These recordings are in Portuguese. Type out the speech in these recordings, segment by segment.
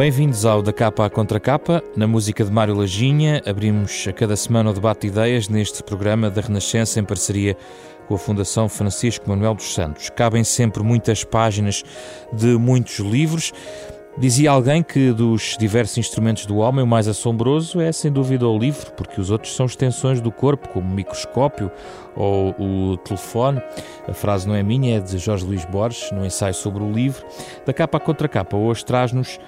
Bem-vindos ao Da Capa à Contra Capa. Na música de Mário Laginha, abrimos a cada semana o debate de ideias neste programa da Renascença em parceria com a Fundação Francisco Manuel dos Santos. Cabem sempre muitas páginas de muitos livros. Dizia alguém que dos diversos instrumentos do homem, o mais assombroso é sem dúvida o livro, porque os outros são extensões do corpo, como o microscópio ou o telefone. A frase não é minha, é de Jorge Luís Borges, no ensaio sobre o livro. Da capa à contra capa, hoje traz-nos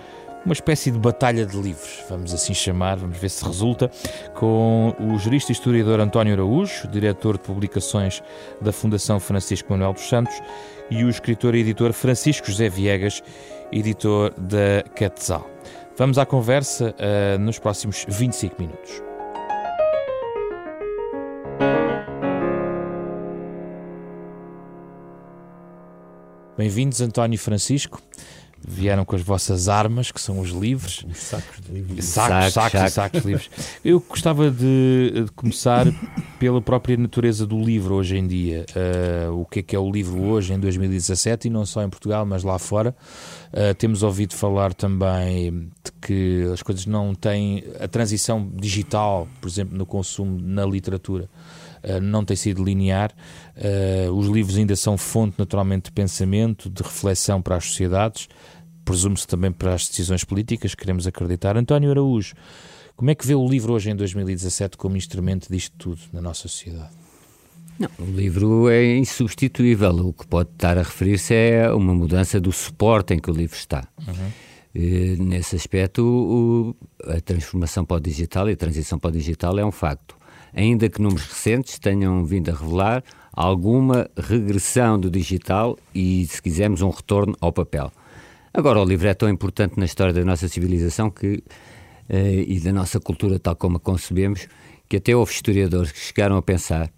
uma espécie de batalha de livros, vamos assim chamar, vamos ver se resulta, com o jurista e historiador António Araújo, diretor de publicações da Fundação Francisco Manuel dos Santos, e o escritor e editor Francisco José Viegas, editor da Quetzal. Vamos à conversa uh, nos próximos 25 minutos. Bem-vindos, António Francisco vieram com as vossas armas, que são os livros. Os sacos de livros. Sacos, sacos, sacos, sacos de livros. Eu gostava de, de, começar pela própria natureza do livro hoje em dia. Uh, o que é que é o livro hoje, em 2017, e não só em Portugal, mas lá fora. Uh, temos ouvido falar também de que as coisas não têm. A transição digital, por exemplo, no consumo na literatura. Uh, não tem sido linear. Uh, os livros ainda são fonte, naturalmente, de pensamento, de reflexão para as sociedades presume-se também para as decisões políticas, queremos acreditar. António Araújo, como é que vê o livro hoje em 2017 como instrumento disto tudo na nossa sociedade? Não, o livro é insubstituível. O que pode estar a referir-se é uma mudança do suporte em que o livro está. Uhum. E, nesse aspecto, o, a transformação para o digital e a transição para o digital é um facto. Ainda que números recentes tenham vindo a revelar alguma regressão do digital e, se quisermos, um retorno ao papel. Agora, o livro é tão importante na história da nossa civilização que, eh, e da nossa cultura tal como a concebemos, que até houve historiadores que chegaram a pensar,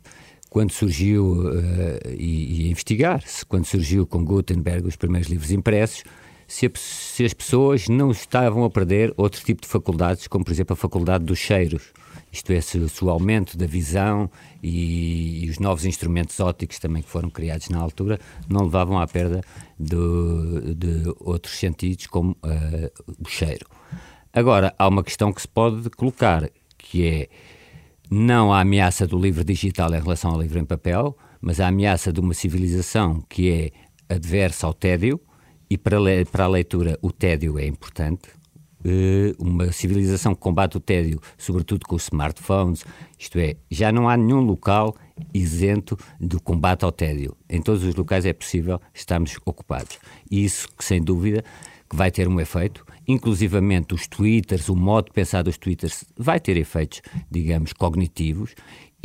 quando surgiu, eh, e, e a investigar-se, quando surgiu com Gutenberg os primeiros livros impressos, se, a, se, as pessoas não estavam a perder outro tipo de faculdades, como por exemplo a faculdade dos cheiros isto é, se, se o aumento da visão e, e, os novos instrumentos ópticos também que foram criados na altura não levavam à perda de, de outros sentidos, como uh, o cheiro. Agora, há uma questão que se pode colocar, que é não a ameaça do livro digital em relação ao livro em papel, mas a ameaça de uma civilização que é adversa ao tédio, e para, para a leitura o tédio é importante, uma civilização que combate o tédio, sobretudo com os smartphones, isto é, já não há nenhum local isento do combate ao tédio. Em todos os locais é possível estarmos ocupados. E isso, sem dúvida, que vai ter um efeito, inclusivamente os twitters, o modo de pensar dos twitters vai ter efeitos, digamos, cognitivos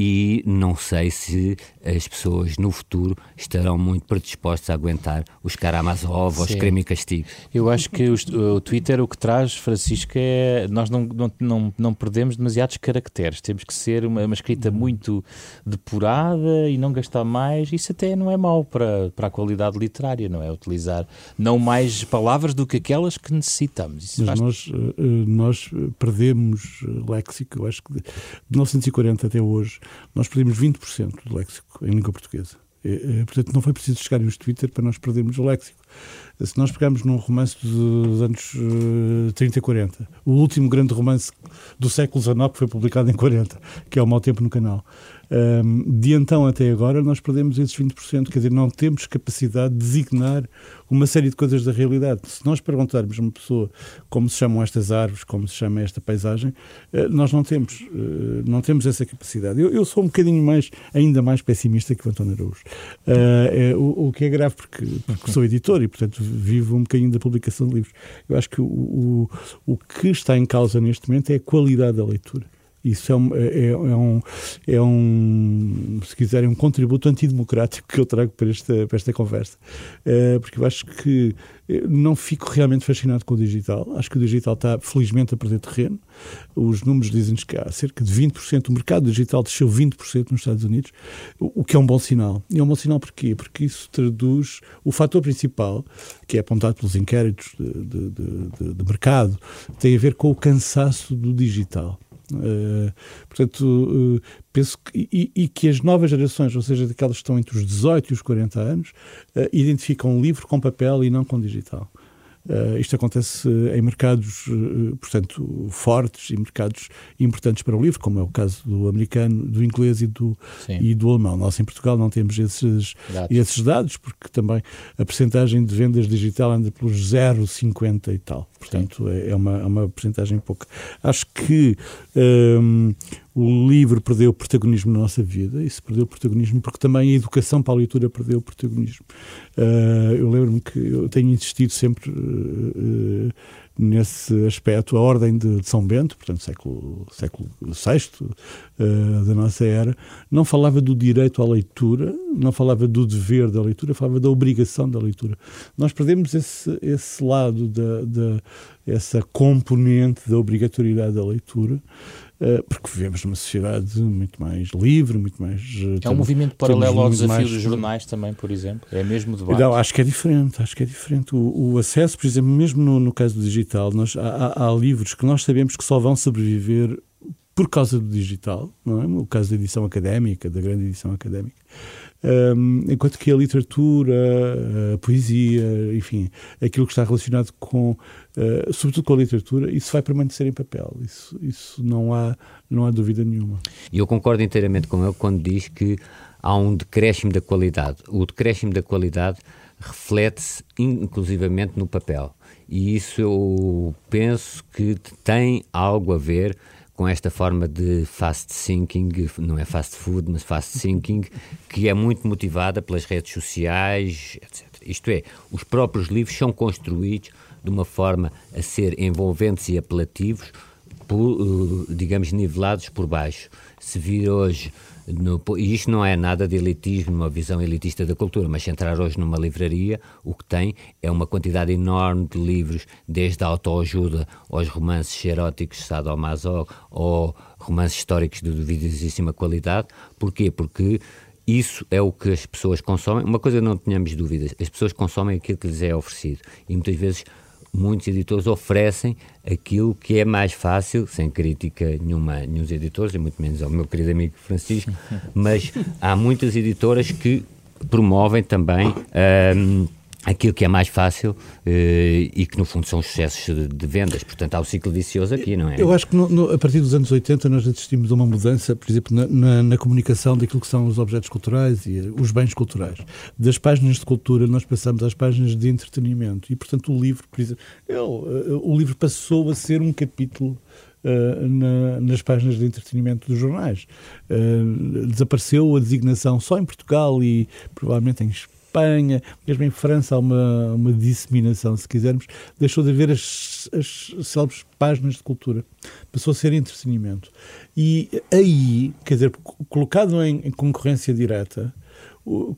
e não sei se as pessoas no futuro estarão muito predispostas a aguentar os Karamazov ou os creme e castigo. Eu acho que o, o, Twitter o que traz, Francisco, é nós não, não, não, não perdemos demasiados caracteres, temos que ser uma, uma, escrita muito depurada e não gastar mais, isso até não é mau para, para a qualidade literária, não é? Utilizar não mais palavras do que aquelas que necessitamos. Isso Mas faz... nós, eh, nós perdemos léxico, eu acho que de 1940 até hoje nós perdemos 20% do léxico em língua portuguesa. E, portanto, não foi preciso chegar os Twitter para nós perdermos o léxico. Se nós pegarmos num romance dos anos uh, 30 e 40, o último grande romance do século XIX que foi publicado em 40, que é O Mau Tempo no Canal, um, de então até agora, nós perdemos esses 20%, quer dizer, não temos capacidade de designar uma série de coisas da realidade. Se nós perguntarmos a uma pessoa como se chamam estas árvores, como se chama esta paisagem, uh, nós não temos, uh, não temos essa capacidade. Eu, eu, sou um bocadinho mais, ainda mais pessimista que o António Araújo. Uh, é, o, o, que é grave porque, porque sou editor e, portanto, vivo um bocadinho da publicação de livros. Eu acho que o, o, o que está em causa neste momento é a qualidade da leitura. Isso é um, é, é, é, um, é um, se quiserem, um contributo antidemocrático que eu trago para esta, para esta conversa. É, porque eu acho que não fico realmente fascinado com o digital. Acho que o digital está, felizmente, a perder terreno. Os números dizem-nos que há cerca de 20%, o mercado digital desceu 20% nos Estados Unidos, o que é um bom sinal. E é um bom sinal porquê? Porque isso traduz o fator principal, que é apontado pelos inquéritos de, de, de, de mercado, tem a ver com o cansaço do digital. Uh, portanto, uh, penso que, e, e, que as novas gerações, ou seja, daquelas que estão entre os 18 e os 40 anos, uh, identificam livro com papel e não com digital. Uh, isto acontece em mercados, uh, portanto, fortes e mercados importantes para o livro, como é o caso do americano, do inglês e do, e do alemão. Nós em Portugal não temos esses dados. esses dados, porque também a percentagem de vendas digital anda pelos 0,50 e tal. Portanto, é, é, uma, é uma percentagem pouca. Acho que um, o livro perdeu protagonismo na nossa vida, se perdeu protagonismo porque também a educação para a leitura perdeu protagonismo. Uh, eu lembro-me que eu tenho insistido sempre uh, nesse aspecto. A Ordem de, de, São Bento, portanto, século, século VI uh, da nossa era, não falava do direito à leitura, não falava do dever da leitura, falava da obrigação da leitura. Nós perdemos esse, esse lado, da, da, essa componente da obrigatoriedade da leitura. Eh, porque vivemos numa sociedade muito mais livre, muito mais. Eh, é um movimento paralelo ao desafio mais... dos jornais também, por exemplo? É mesmo debate? Não, acho que é diferente, acho que é diferente. O, o acesso, por exemplo, mesmo no, no caso do digital, nós, há, há, livros que nós sabemos que só vão sobreviver por causa do digital, não é? O caso da edição académica, da grande edição académica. Um, enquanto que a literatura, a poesia, enfim, aquilo que está relacionado com, uh, sobretudo com a literatura, isso vai permanecer em papel. Isso, isso não, há, não há dúvida nenhuma. E eu concordo inteiramente com ele quando diz que há um decréscimo da qualidade. O decréscimo da qualidade reflete-se inclusivamente no papel. E isso eu penso que tem algo a ver com esta forma de fast thinking, não é fast food, mas fast thinking, que é muito motivada pelas redes sociais, etc. Isto é, os próprios livros são construídos de uma forma a ser envolventes e apelativos, por, eh, digamos, nivelados por baixo. Se vir hoje no, e isto não é nada de elitismo, uma visão elitista da cultura, mas se entrar hoje numa livraria, o que tem é uma quantidade enorme de livros, desde a autoajuda aos romances eróticos sadomaso ou romances históricos de duvidosíssima qualidade. Porquê? Porque isso é o que as pessoas consomem. Uma coisa não tenhamos dúvidas, as pessoas consomem aquilo que lhes é oferecido. E muitas vezes muitos editores oferecem aquilo que é mais fácil, sem crítica nenhuma a nenhum editores, e muito menos ao meu querido amigo Francisco, mas há muitas editoras que promovem também. Um, aquilo que é mais fácil eh, e que no fundo são os sucessos de, vendas. Portanto, há o ciclo vicioso aqui, não é? Eu acho que no, no, a partir dos anos 80 nós assistimos a uma mudança, por exemplo, na, na, na, comunicação daquilo que são os objetos culturais e os bens culturais. Das páginas de cultura nós passamos às páginas de entretenimento e, portanto, o livro, por exemplo, ele, eh, o livro passou a ser um capítulo Uh, na, nas páginas de entretenimento dos jornais. Uh, desapareceu a designação só em Portugal e provavelmente em Espanha, mesmo em França há uma, uma disseminação, se quisermos, deixou de haver as, as célebres páginas de cultura. Passou a ser entretenimento. E aí, quer dizer, colocado em, em concorrência direta,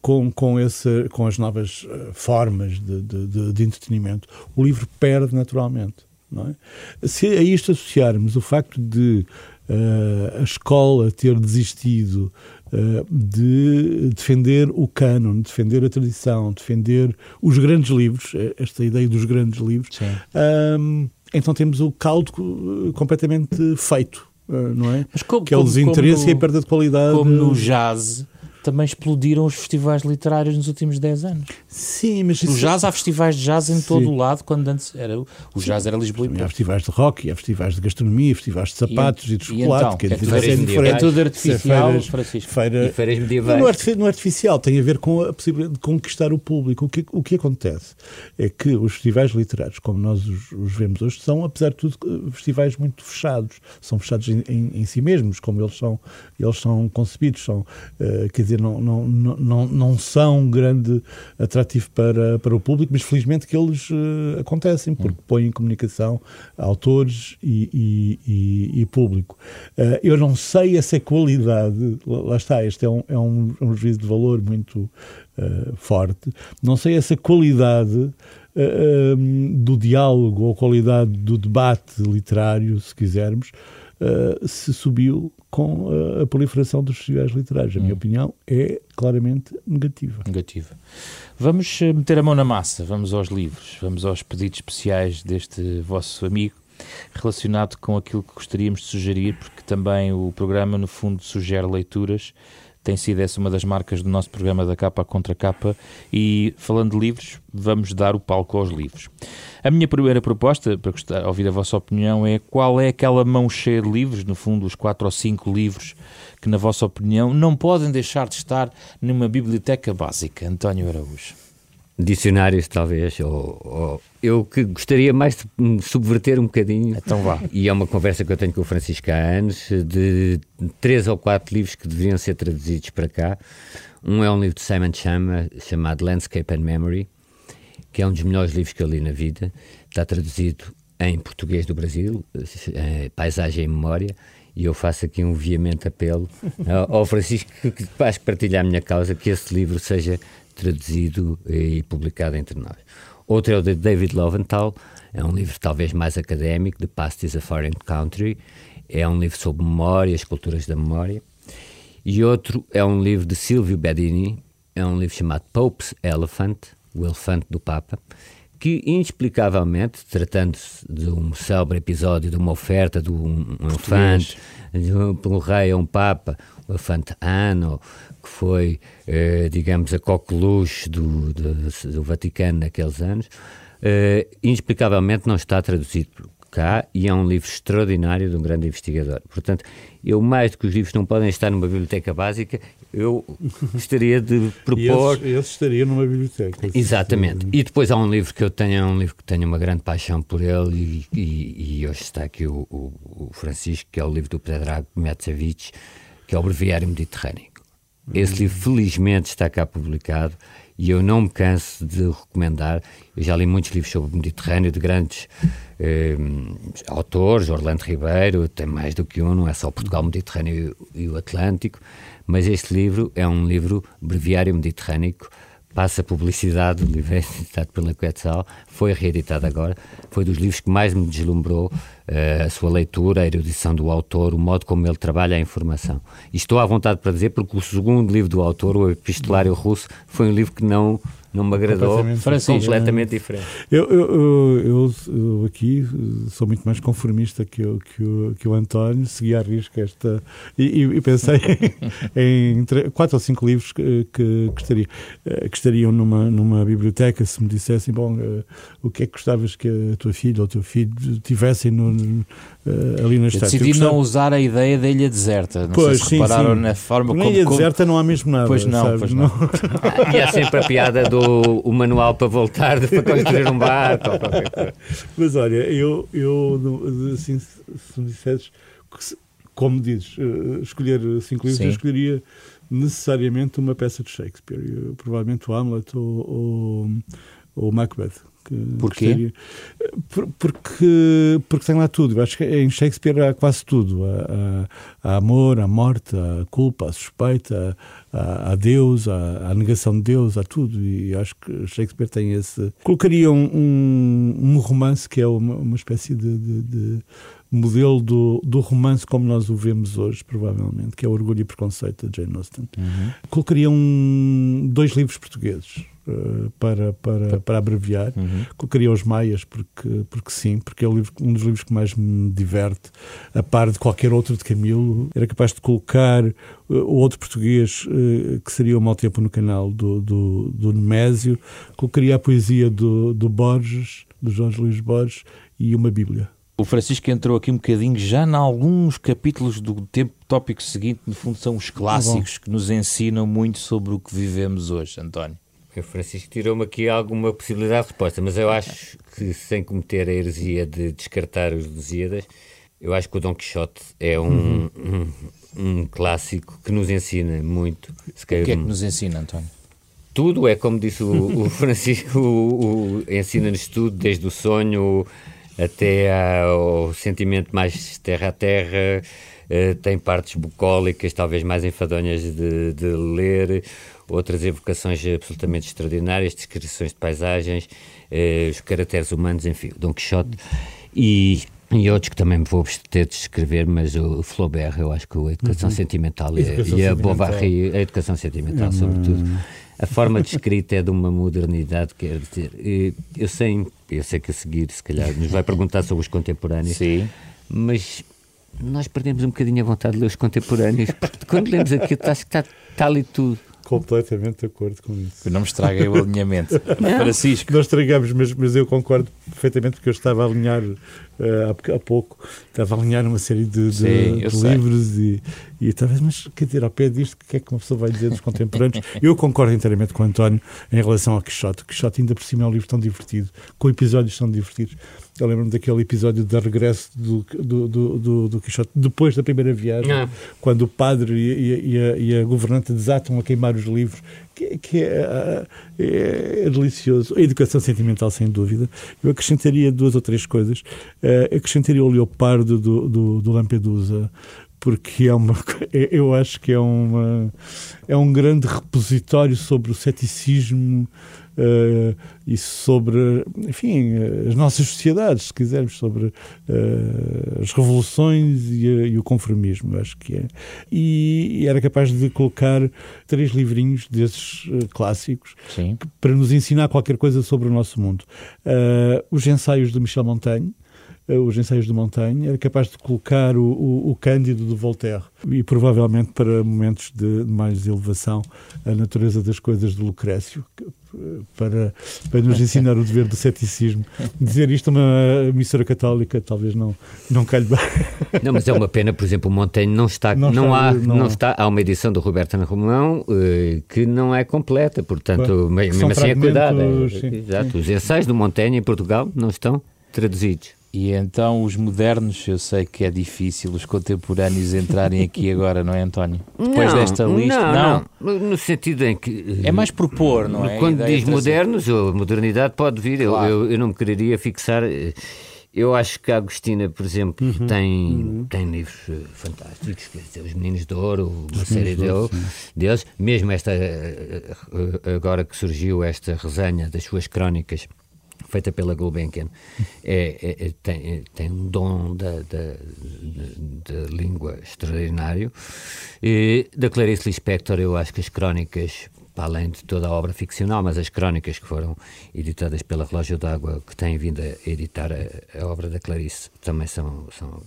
com, com, esse, com as novas eh, formas de, de, de, de entretenimento, o livro perde naturalmente. É? Se a isto associarmos o facto de a escola ter desistido eh, de defender o cânon, defender a tradição, defender os grandes livros, eh, esta ideia dos grandes livros, um, então temos o caldo eh, completamente feito, não é? Como, que é o desinteresse no, e a perda de qualidade. Como no jazz, também explodiram os festivais literários nos últimos 10 anos. Sim, mas... O jazz, há festivais de jazz em Sim. todo o lado, quando antes era... O Sim. jazz era Lisboa Há festivais de rock, há festivais de gastronomia, festivais de sapatos e, e de chocolate. E então, é, dizer, é, é tudo artificial, feiras, Francisco. Feira... E feiras medievais. Não, é, não é artificial, tem a ver com a possibilidade de conquistar o público. O que, o que acontece é que os festivais literários, como nós os, os vemos hoje, são, apesar de tudo, festivais muito fechados. São fechados em, em, em si mesmos, como eles são, eles são concebidos. São, uh, quer dizer, não, não, não não, não são grande atrativo para, para o público, mas felizmente que eles uh, acontecem, porque hum. põem em comunicação autores e, e, e, e público. Uh, eu não sei essa qualidade, lá está, este é um, é um, um juízo de valor muito uh, forte, não sei essa qualidade do diálogo ou qualidade do debate literário, se quisermos, uh, se subiu com a, a proliferação dos festivais literários. A minha hum. opinião é claramente negativa. Negativa. Vamos eh, meter a mão na massa, vamos aos livros, vamos aos pedidos especiais deste vosso amigo, relacionado com aquilo que gostaríamos de sugerir, porque também o programa, no fundo, sugere leituras tem sido essa uma das marcas do nosso programa da capa contra capa e falando de livros, vamos dar o palco aos livros. A minha primeira proposta, para gostar, ouvir a vossa opinião, é qual é aquela mão cheia de livros, no fundo os quatro ou cinco livros que, na vossa opinião, não podem deixar de estar numa biblioteca básica. António Araújo. Dicionários, talvez, ou, ou, eu que gostaria mais de subverter um bocadinho. Então vá. E é uma conversa que eu tenho com o Francisco há anos, de três ou quatro livros que deveriam ser traduzidos para cá. Um é um livro de Simon Chama, chamado Landscape and Memory, que é um dos melhores livros que eu li na vida. Está traduzido em português do Brasil, é, Paisagem e Memória, e eu faço aqui um veemente apelo ao Francisco que, que faz partilhar a minha causa que esse livro seja traduzido e publicado entre nós. Outro é o de David Loventhal, é um livro talvez mais académico, The Past is a Foreign Country, é um livro sobre memória, as culturas da memória. E outro é um livro de Silvio Bedini, é um livro chamado Pope's Elephant, o elefante do Papa, que inexplicavelmente, tratando-se de um célebre episódio de uma oferta de um, um elefante, de um, um rei a um Papa, o elefante Ano, que foi, eh, digamos, a coqueluche do, do, do, Vaticano naqueles anos, eh, inexplicavelmente não está traduzido cá e é um livro extraordinário de um grande investigador. Portanto, eu, mais do que os livros não podem estar numa biblioteca básica, eu gostaria de propor. esse, esse estaria numa biblioteca. Exatamente. E depois há um livro que eu tenho, é um livro que tenho uma grande paixão por ele, e, e, e hoje está aqui o, o, o, Francisco, que é o livro do Predrag Metsevich, que é o Breviário Mediterrâneo. Esse livro, felizmente, está cá publicado e eu não me canso de recomendar. Eu já li muitos livros sobre o Mediterrâneo de grandes eh, autores, Orlando Ribeiro, tem mais do que um, não é só Portugal, Mediterrâneo e o Atlântico, mas este livro é um livro breviário mediterrâneo passa publicidade, o livro editado pela Quetzal, foi reeditado agora, foi dos livros que mais me deslumbrou uh, a sua leitura, a erudição do autor, o modo como ele trabalha a informação. E estou à vontade para dizer, porque o segundo livro do autor, o Epistolário Russo, foi um livro que não não me agradou, completamente, completamente diferente. Eu, eu, eu, eu, aqui sou muito mais conformista que, eu, que, o, que o António, segui à risca esta. E, e pensei em, quatro ou cinco livros que, que, que, estaria, eh, que estariam numa, numa biblioteca se me dissessem: bom, uh, o que é que gostavas que a tua filha ou o teu filho tivessem no, uh, ali na estante? Decidi não usar a ideia da ilha deserta. Não pois, sei se sim, repararam sim. na forma na como. Na ilha deserta não há mesmo nada. Pois não, sabes? pois não. e há sempre a piada do o, manual para voltar, para construir um barco. Mas olha, eu, eu assim, se me disseres, como dizes, escolher cinco livros, Sim. eu escolheria necessariamente uma peça de Shakespeare, eu, provavelmente o Hamlet ou, ou, ou Macbeth. Porquê? Por, porque, porque tem lá tudo. Eu acho que em Shakespeare há quase tudo. Há, há, há amor, há morte, há culpa, há suspeita, há, há Deus, há, há, negação de Deus, há tudo. E acho que Shakespeare tem esse. Colocaria um, um, um romance que é uma, uma espécie de, de, de modelo do, do romance como nós o vemos hoje, provavelmente, que é Orgulho e Preconceito de Jane Austen. Uhum. Colocaria um, dois livros portugueses uh, para, para, para abreviar. Uhum. Colocaria os Maias, porque, porque sim, porque é livro, um dos livros que mais me diverte, a par de qualquer outro de Camilo. Era capaz de colocar uh, o outro português, uh, que seria o Mau Tempo no Canal, do, do, do Nemésio. Colocaria a poesia do, do Borges, do Jorge Luís Borges, e uma Bíblia. O Francisco entrou aqui um bocadinho já em alguns capítulos do tempo tópico seguinte, no fundo são os clássicos que nos ensinam muito sobre o que vivemos hoje, António. O Francisco tirou-me aqui alguma possibilidade de resposta, mas eu acho que sem cometer a heresia de descartar os Lusíadas, eu acho que o Dom Quixote é um, uhum. um, um, clássico que nos ensina muito. o que é que nos ensina, António? Tudo é, como disse o, o Francisco, o, o, ensina-nos tudo, desde o sonho até ao sentimento mais terra a terra, uh, tem partes bucólicas, talvez mais enfadonhas de, de, ler, outras evocações absolutamente extraordinárias, descrições de paisagens, uh, os caracteres humanos, enfim, Dom Quixote. E e outros que também me vou ter de escrever, mas o Flaubert, eu acho que a educação uhum. sentimental educação e, a Bovary, a educação sentimental, uhum. sobretudo, a forma de escrita é de uma modernidade, quer dizer, eu sei, eu sei que a seguir, se calhar, nos vai perguntar sobre os contemporâneos, Sim. mas nós perdemos um bocadinho a vontade de ler os contemporâneos. Quando lemos aquilo, acho que está, está ali tudo. Completamente de acordo com isso. Não me estraguem o alinhamento. Francisco. Nós estragamos, mas, mas eu concordo perfeitamente porque eu estava a alinhar uh, há, há, pouco, estava a alinhar uma série de, de, Sim, de livros e, e estava, mas quer dizer, ao pé disto, o que é que uma pessoa vai dizer dos contemporâneos? eu concordo inteiramente com o António em relação ao Quixote. O Quixote ainda por cima é um livro tão divertido, com episódios tão divertidos. Eu lembro-me daquele episódio de regresso do, do, do, do, do Quixote, depois da primeira viagem, ah. quando o padre e, e, a, e, a, governanta desatam a queimar os livros, que, que é, é, é, delicioso. A educação sentimental, sem dúvida. Eu acrescentaria duas ou três coisas. Uh, acrescentaria o Leopardo do, do, do Lampedusa, porque é uma, eu acho que é, uma, é um grande repositório sobre o ceticismo uh, e sobre, enfim, as nossas sociedades, se quisermos, sobre uh, as revoluções e, e, o conformismo, acho que é. E, e, era capaz de colocar três livrinhos desses uh, clássicos que, para nos ensinar qualquer coisa sobre o nosso mundo. os ensaios de Michel Montaigne, os ensaios de Montaigne, era capaz de colocar o, o, o Cândido de Voltaire e provavelmente para momentos de mais elevação a natureza das coisas de Lucrécio, para, para nos ensinar o dever do ceticismo. Dizer isto a uma emissora católica talvez não, não calhe bem. Não, mas é uma pena, por exemplo, o Montaigne não está, não, não está, há, não, não está, há uma edição do Roberto Ana Romão uh, que não é completa, portanto, Bem, mesmo assim é cuidado. É, exato, os ensaios do Montaigne em Portugal não estão traduzidos. E então os modernos, eu sei que é difícil os contemporâneos entrarem aqui agora, não é, António? Depois não, desta lista, não, não, No sentido em que. É mais propor, não é? Quando diz modernos, ou modernidade pode vir, claro. eu, eu, eu, não me quereria fixar. Eu acho que a Agostina, por exemplo, uhum, tem, uhum. tem livros eh, fantásticos, quer dizer, Os Meninos de Ouro, uma Os série dele, deles, mesmo esta, eh, eh, agora que surgiu esta resenha das suas crónicas feita pela Gulbenkian, é, é, é, tem, é, tem um dom da, da, da, da língua extraordinário. E, da Clarice Lispector, eu acho que as crónicas para além de toda a obra ficcional, mas as crónicas que foram editadas pela Relógio d'Água, que têm vindo a editar a, a, obra da Clarice, também são, são,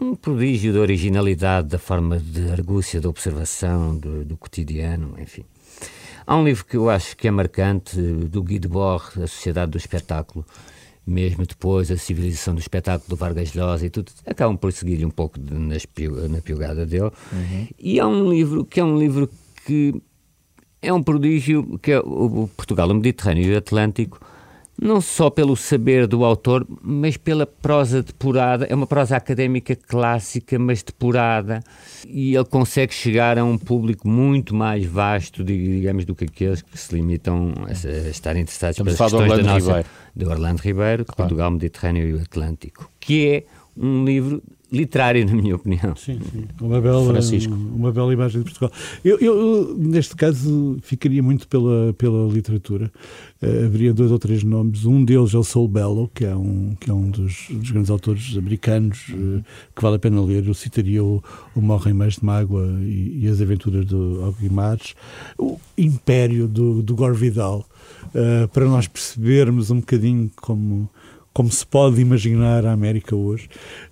um prodígio de originalidade, da forma de argúcia, da observação, do, do cotidiano, enfim. Há um livro que eu acho que é marcante, do Guy Debord, A Sociedade do Espetáculo, mesmo depois a civilização do espetáculo do Vargas Llosa e tudo, acabam por seguir um pouco de, nas, na piogada dele. Uhum. E há um livro que é um livro que é um prodígio, que é o Portugal, o Mediterrâneo e o Atlântico, não só pelo saber do autor, mas pela prosa depurada. É uma prosa académica clássica, mas depurada. E ele consegue chegar a um público muito mais vasto, digamos, do que aqueles que se limitam a, estar interessados pelas questões da nossa, Ribeiro. de Orlando Ribeiro, claro. Portugal, Mediterrâneo e o Atlântico, que é um livro literário, na minha opinião. Sim, sim. Uma bela, Francisco. uma bela imagem de Portugal. Eu, eu, neste caso, ficaria muito pela, pela literatura. Uh, haveria dois ou três nomes. Um deles é o Saul Bellow, que é um, que é um dos, dos grandes autores americanos uh, que vale a pena ler. Eu citaria o, o Morrem Mais de Mágoa e, e, as Aventuras do Alguimares. O Império do, do Gore Vidal, uh, para nós percebermos um bocadinho como como se pode imaginar a América hoje,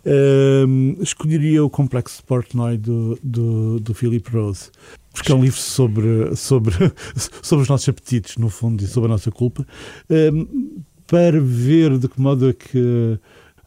uh, escolheria o Complexo Portnoy do, do, do Philip Rose, porque é um livro sobre, sobre, sobre os nossos apetites, no fundo, e sobre a nossa culpa, uh, para ver de que modo é que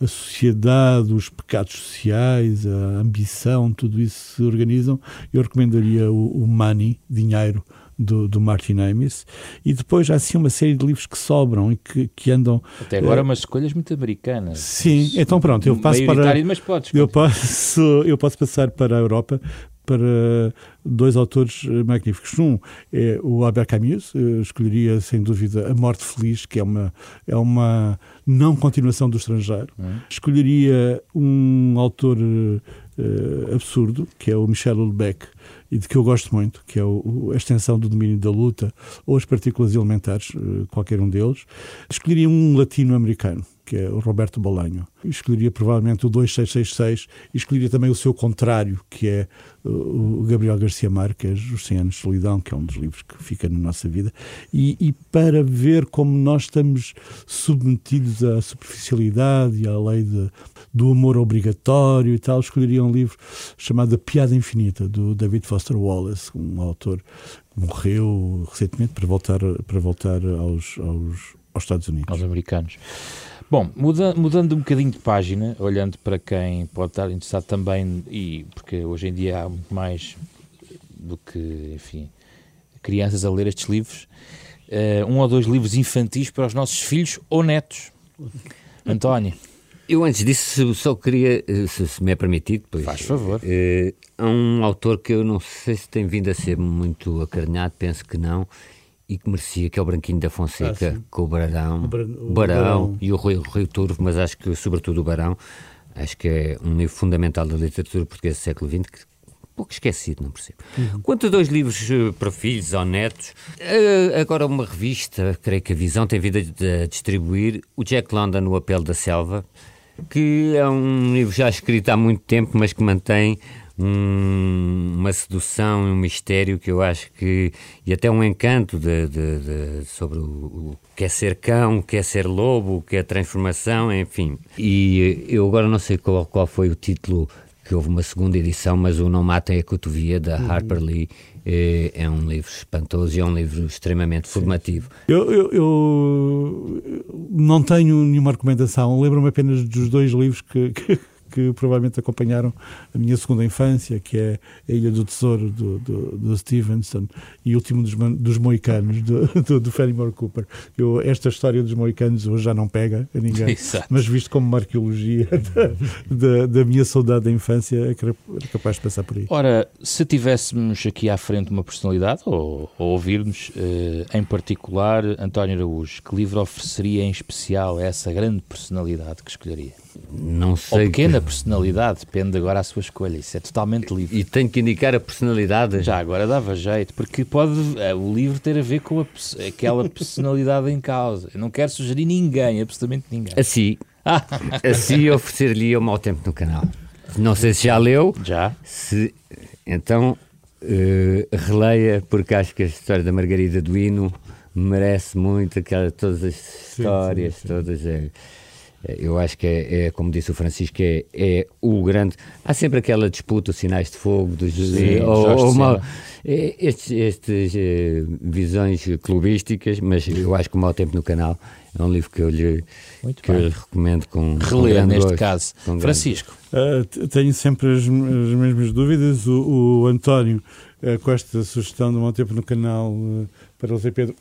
a sociedade, os pecados sociais, a ambição, tudo isso se organizam, eu recomendaria o, o Money, Dinheiro, do, do Martin Amis, e depois há assim uma série de livros que sobram e que, que andam. Até agora, uh, umas escolhas muito americanas. Sim, então pronto, eu passo para. Mas podes, eu, posso, eu posso passar para a Europa para dois autores eh, magníficos. Um é o Albert Camus, eu escolheria sem dúvida A Morte Feliz, que é uma, é uma não continuação do estrangeiro. Hum. Escolheria um autor uh, absurdo, que é o Michel Houellebecq, e de que eu gosto muito, que é o, a extensão do domínio da luta ou as partículas elementares, qualquer um deles, escolheria um latino-americano que é o Roberto Bolanho. Escolheria provavelmente o 2666 e escolheria também o seu contrário, que é o Gabriel Garcia Marques, Os 100 Anos de Solidão, que é um dos livros que fica na nossa vida, e, e para ver como nós estamos submetidos à superficialidade e à lei de, do amor obrigatório e tal, escolheria um livro chamado A Piada Infinita, do David Foster Wallace, um autor que morreu recentemente para voltar, para voltar aos, aos, aos Estados Unidos. Aos americanos. Bom, muda, mudando um bocadinho de página, olhando para quem pode estar interessado também, e porque hoje em dia há muito mais do que, enfim, crianças a ler estes livros, uh, um ou dois livros infantis para os nossos filhos ou netos. António. Eu antes disso só queria, eh, se, se me é permitido, pois, faz favor. Uh, há um autor que eu não sei se tem vindo a ser muito acarinhado, penso que não, e que merecia, que é o Branquinho da Fonseca, ah, com o Barão, o, Bar o Barão, Barão, e o Rui, Rui Turvo, mas acho que sobretudo o Barão, acho que é um livro fundamental da literatura portuguesa do século XX, que pouco esquecido, não percebo. Uhum. Quanto a dois livros eh, para filhos ou netos, eh, agora uma revista, creio que a Visão tem vindo a distribuir, o Jack London, O Apelo da Selva, que é um livro já escrito há muito tempo, mas que mantém um, uma sedução, um mistério que eu acho que. e até um encanto de, de, de, sobre o, o que é ser cão, o que é ser lobo, o que é transformação, enfim. E eu agora não sei qual, qual foi o título, que houve uma segunda edição, mas o Não Matem a Cotovia, da uhum. Harper Lee. É, é, um livro espantoso e é um livro extremamente formativo. Eu, eu, eu não tenho nenhuma recomendação, lembro-me apenas dos dois livros que, que que provavelmente acompanharam a minha segunda infância, que é A Ilha do Tesouro do, do, do Stevenson e o último dos, dos Moicanos, do, do, do Fenimore Cooper. Eu, esta história dos Moicanos hoje já não pega a ninguém, Exato. mas visto como uma arqueologia da, da, da, minha saudade da infância, é, é capaz de passar por aí. Ora, se tivéssemos aqui à frente uma personalidade, ou, ou ouvir-nos, eh, em particular, António Araújo, que livro ofereceria em especial a essa grande personalidade que escolheria? Não sei. Ou pequena que... personalidade, depende agora da sua escolha. Isso é totalmente livre. E tem que indicar a personalidade? Já agora dava jeito, porque pode é, o livro ter a ver com a, aquela personalidade em causa. Eu não quero sugerir ninguém, absolutamente ninguém. Assim, assim oferecer-lhe o mau tempo no canal. Não sei se já leu. Já. Se, então, uh, releia, porque acho que a história da Margarida do Hino merece muito aquela, todas as histórias, sim, sim, sim. todas. É, eu acho que é, é, como disse o Francisco, é, é, o grande. Há sempre aquela disputa, os sinais de fogo do José, ou, ou uma, é, estes, estes é, visões clubísticas, mas eu acho que o Mau Tempo no Canal é um livro que eu lhe, que eu lhe recomendo com. Reler, neste gosto, caso. Francisco. Uh, tenho sempre as, as mesmas dúvidas. O, o António, uh, com esta sugestão do Mau Tempo no Canal uh, para o Zé Pedro,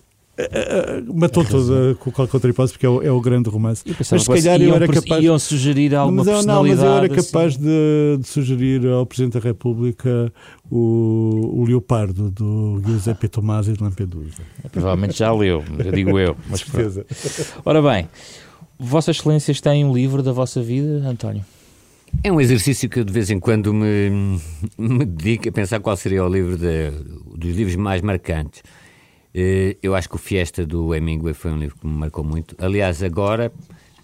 matou toda com qualquer hipótese porque é o, é o grande romance. Mas se calhar eu era capaz. Iam sugerir alguma mas, não, mas eu era capaz assim. de, de, sugerir ao Presidente da República o, o Leopardo do Giuseppe Tomasi de Lampedusa. Provavelmente já leu, digo eu. Mas Ora bem, Vossas Excelências têm um livro da vossa vida, António? É um exercício que eu de vez em quando me, me dedico a pensar qual seria o livro de, dos livros mais marcantes. Eh, eu acho que o Fiesta do Hemingway foi um livro que me marcou muito. Aliás, agora,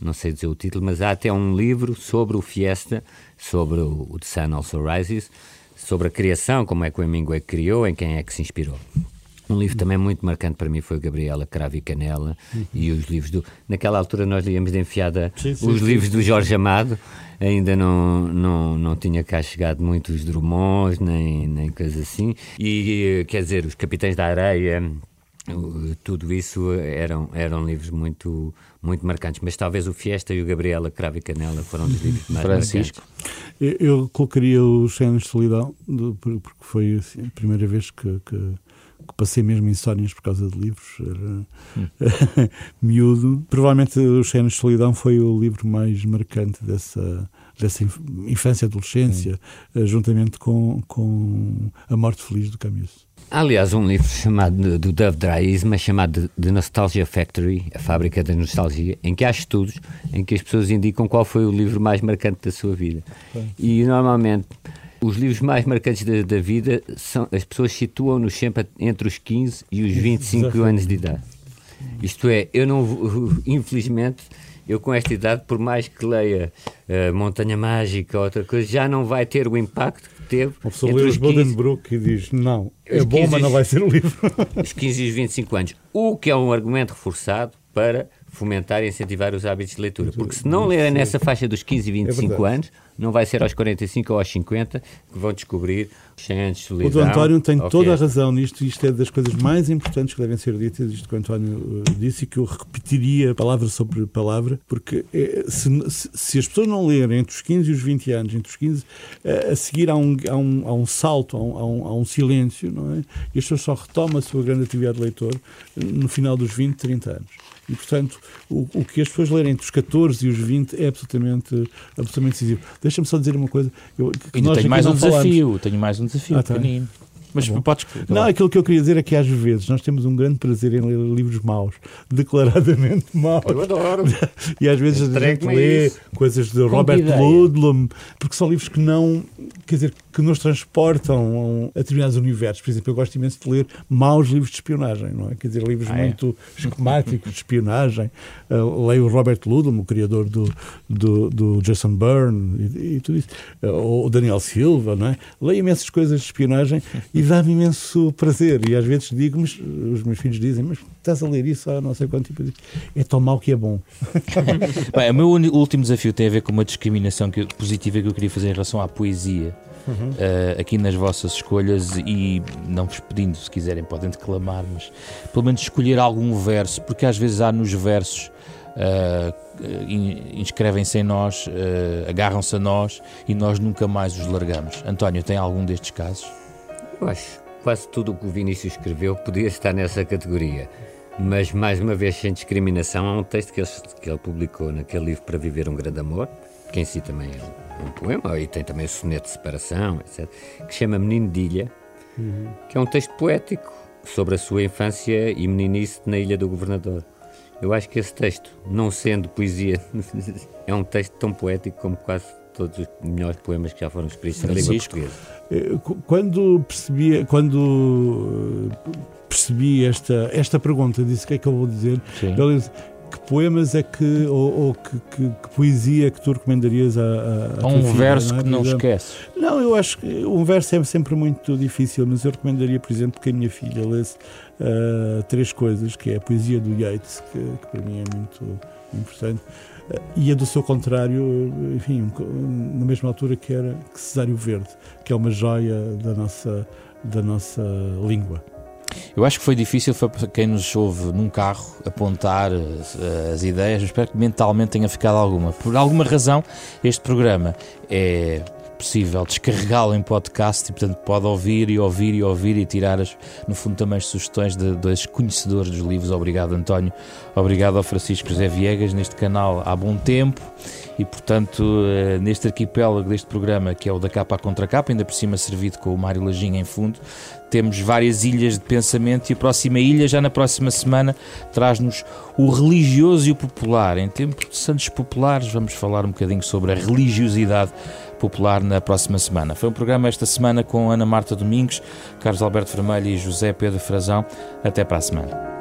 não sei dizer o título, mas há até um livro sobre o Fiesta, sobre o, The Sun Also Rises, sobre a criação, como é que o Hemingway criou, em quem é que se inspirou. Um livro também muito marcante para mim foi o Gabriela Cravo e Canela uhum. e os livros do. Naquela altura nós líamos de enfiada sim, sim, os sim, livros do Jorge Amado, ainda não, não, não tinha cá chegado muitos Drummond, nem, nem coisas assim. E quer dizer, os Capitães da Areia, tudo isso eram, eram livros muito, muito marcantes, mas talvez o Fiesta e o Gabriela Cravo e Canela foram os livros mais Francisco. marcantes. Eu, eu colocaria os Cenas de Solidão, porque foi assim, a primeira vez que, que, que, passei mesmo insónias por causa de livros, era hum. miúdo. Provavelmente os Cenas de Solidão foi o livro mais marcante dessa dessa infância e adolescência, Sim. juntamente com, com A Morte Feliz do Camus. Há, aliás, um livro chamado do Dove Dryisma chamado The Nostalgia Factory, a fábrica da nostalgia, em que há estudos em que as pessoas indicam qual foi o livro mais marcante da sua vida. E normalmente Os livros mais marcantes da, da vida são as pessoas situam-nos sempre entre os 15 e os 25 anos de idade. Isto é, eu não, infelizmente, eu com esta idade, por mais que leia uh, Montanha Mágica ou outra coisa, já não vai ter o impacto que teve. Uma pessoa lê os Bodenbrook e diz: Não, é bom, mas não vai ser o livro. Os 15 e os 25 anos. O que é um argumento reforçado para fomentar e incentivar os hábitos de leitura. Porque se não lerem nessa faixa dos 15 e 25 é anos, não vai ser aos 45 ou aos 50 que vão descobrir os 100 anos de solidão. O António tem okay. toda a razão nisto, isto é das coisas mais importantes que devem ser ditas, isto que o António eh, disse e que eu repetiria palavra sobre palavra, porque é, se, se, as pessoas não lerem entre os 15 e os 20 anos, entre os 15, a, eh, a seguir há um, há um, há um salto, há um, há um, silêncio, não é? E as pessoas só retomam a sua grande atividade de leitor no final dos 20, 30 anos. E, portanto, o, o, que as pessoas lerem entre os 14 e os 20 é absolutamente, absolutamente decisivo. Deixa-me só dizer uma coisa. Eu, tenho mais um desafio, tenho mais um desafio ah, tá. pequenino. Mas tá podes. Não, aquilo que eu queria dizer é que às vezes nós temos um grande prazer em ler livros maus, declaradamente maus. Eu adoro. e às vezes a gente lê isso. coisas de Robert Ludlum, porque são livros que não, quer dizer, que nos transportam a determinados universos. Por exemplo, eu gosto imenso de ler maus livros de espionagem, não é? Quer dizer, livros ah, é? muito esquemáticos de espionagem. Uh, leio Robert Ludlum, o criador do, do, do Jason Byrne e, e tudo isso. Uh, ou Daniel Silva, não é? Leio imensas coisas de espionagem e dá-me imenso prazer. E às vezes digo, mas os meus filhos dizem, mas estás a ler isso há não sei quanto tempo. É tão mau que é bom. Bem, o meu último desafio tem a ver com uma discriminação que, positiva que eu queria fazer em relação à poesia. Uh, aqui nas vossas escolhas e não vos pedindo, se quiserem, podem declamar, mas pelo menos escolher algum verso, porque às vezes há nos versos uh, inscrevem-se em nós, uh, agarram-se a nós e nós nunca mais os largamos. António, tem algum destes casos? Eu acho quase tudo o que o Vinícius escreveu podia estar nessa categoria. Mas, mais uma vez, sem discriminação, há um texto que ele, que ele publicou naquele livro Para Viver um Grande Amor, que em si também é um poema, e tem também o soneto de separação, etc., que chama Menino de Ilha, uhum. que é um texto poético sobre a sua infância e meninice na Ilha do Governador. Eu acho que esse texto, não sendo poesia, é um texto tão poético como quase todos os melhores poemas que já foram escritos na língua portuguesa. Eh, quando percebi, quando eh, percebi esta, esta pergunta, disse o que é que eu vou dizer, Sim. ele disse, que poemas é que, ou, ou que, que, que, poesia é que tu recomendarias a, a, a Um filha, verso não é? que não esqueces. Não, eu acho que um verso é sempre muito difícil, mas eu recomendaria, por exemplo, que a minha filha lesse uh, três coisas, que é a poesia do Yeats, que, que para mim é muito importante, uh, e a do seu contrário, enfim, na mesma altura que era que Cesário Verde, que é uma joia da nossa, da nossa língua. Eu acho que foi difícil para quem nos ouve num carro apontar as, eh, as ideias. Eu espero que mentalmente tenha ficado alguma. Por alguma razão, este programa é possível descarregá-lo em podcast e, portanto, pode ouvir e ouvir e ouvir e tirar, as, no fundo, também as sugestões de, dos conhecedores dos livros. Obrigado, António. Obrigado ao Francisco José Viegas, neste canal há bom tempo e, portanto, eh, neste arquipélago deste programa, que é o da capa à contra capa, ainda por cima servido com o Mário Lajinha em fundo, temos várias ilhas de pensamento e a próxima ilha, já na próxima semana, traz-nos o religioso e o popular. Em tempo de santos populares, vamos falar um bocadinho sobre a religiosidade popular na próxima semana. Foi um programa esta semana com Ana Marta Domingos, Carlos Alberto Vermelho e José Pedro Frazão. Até para a semana.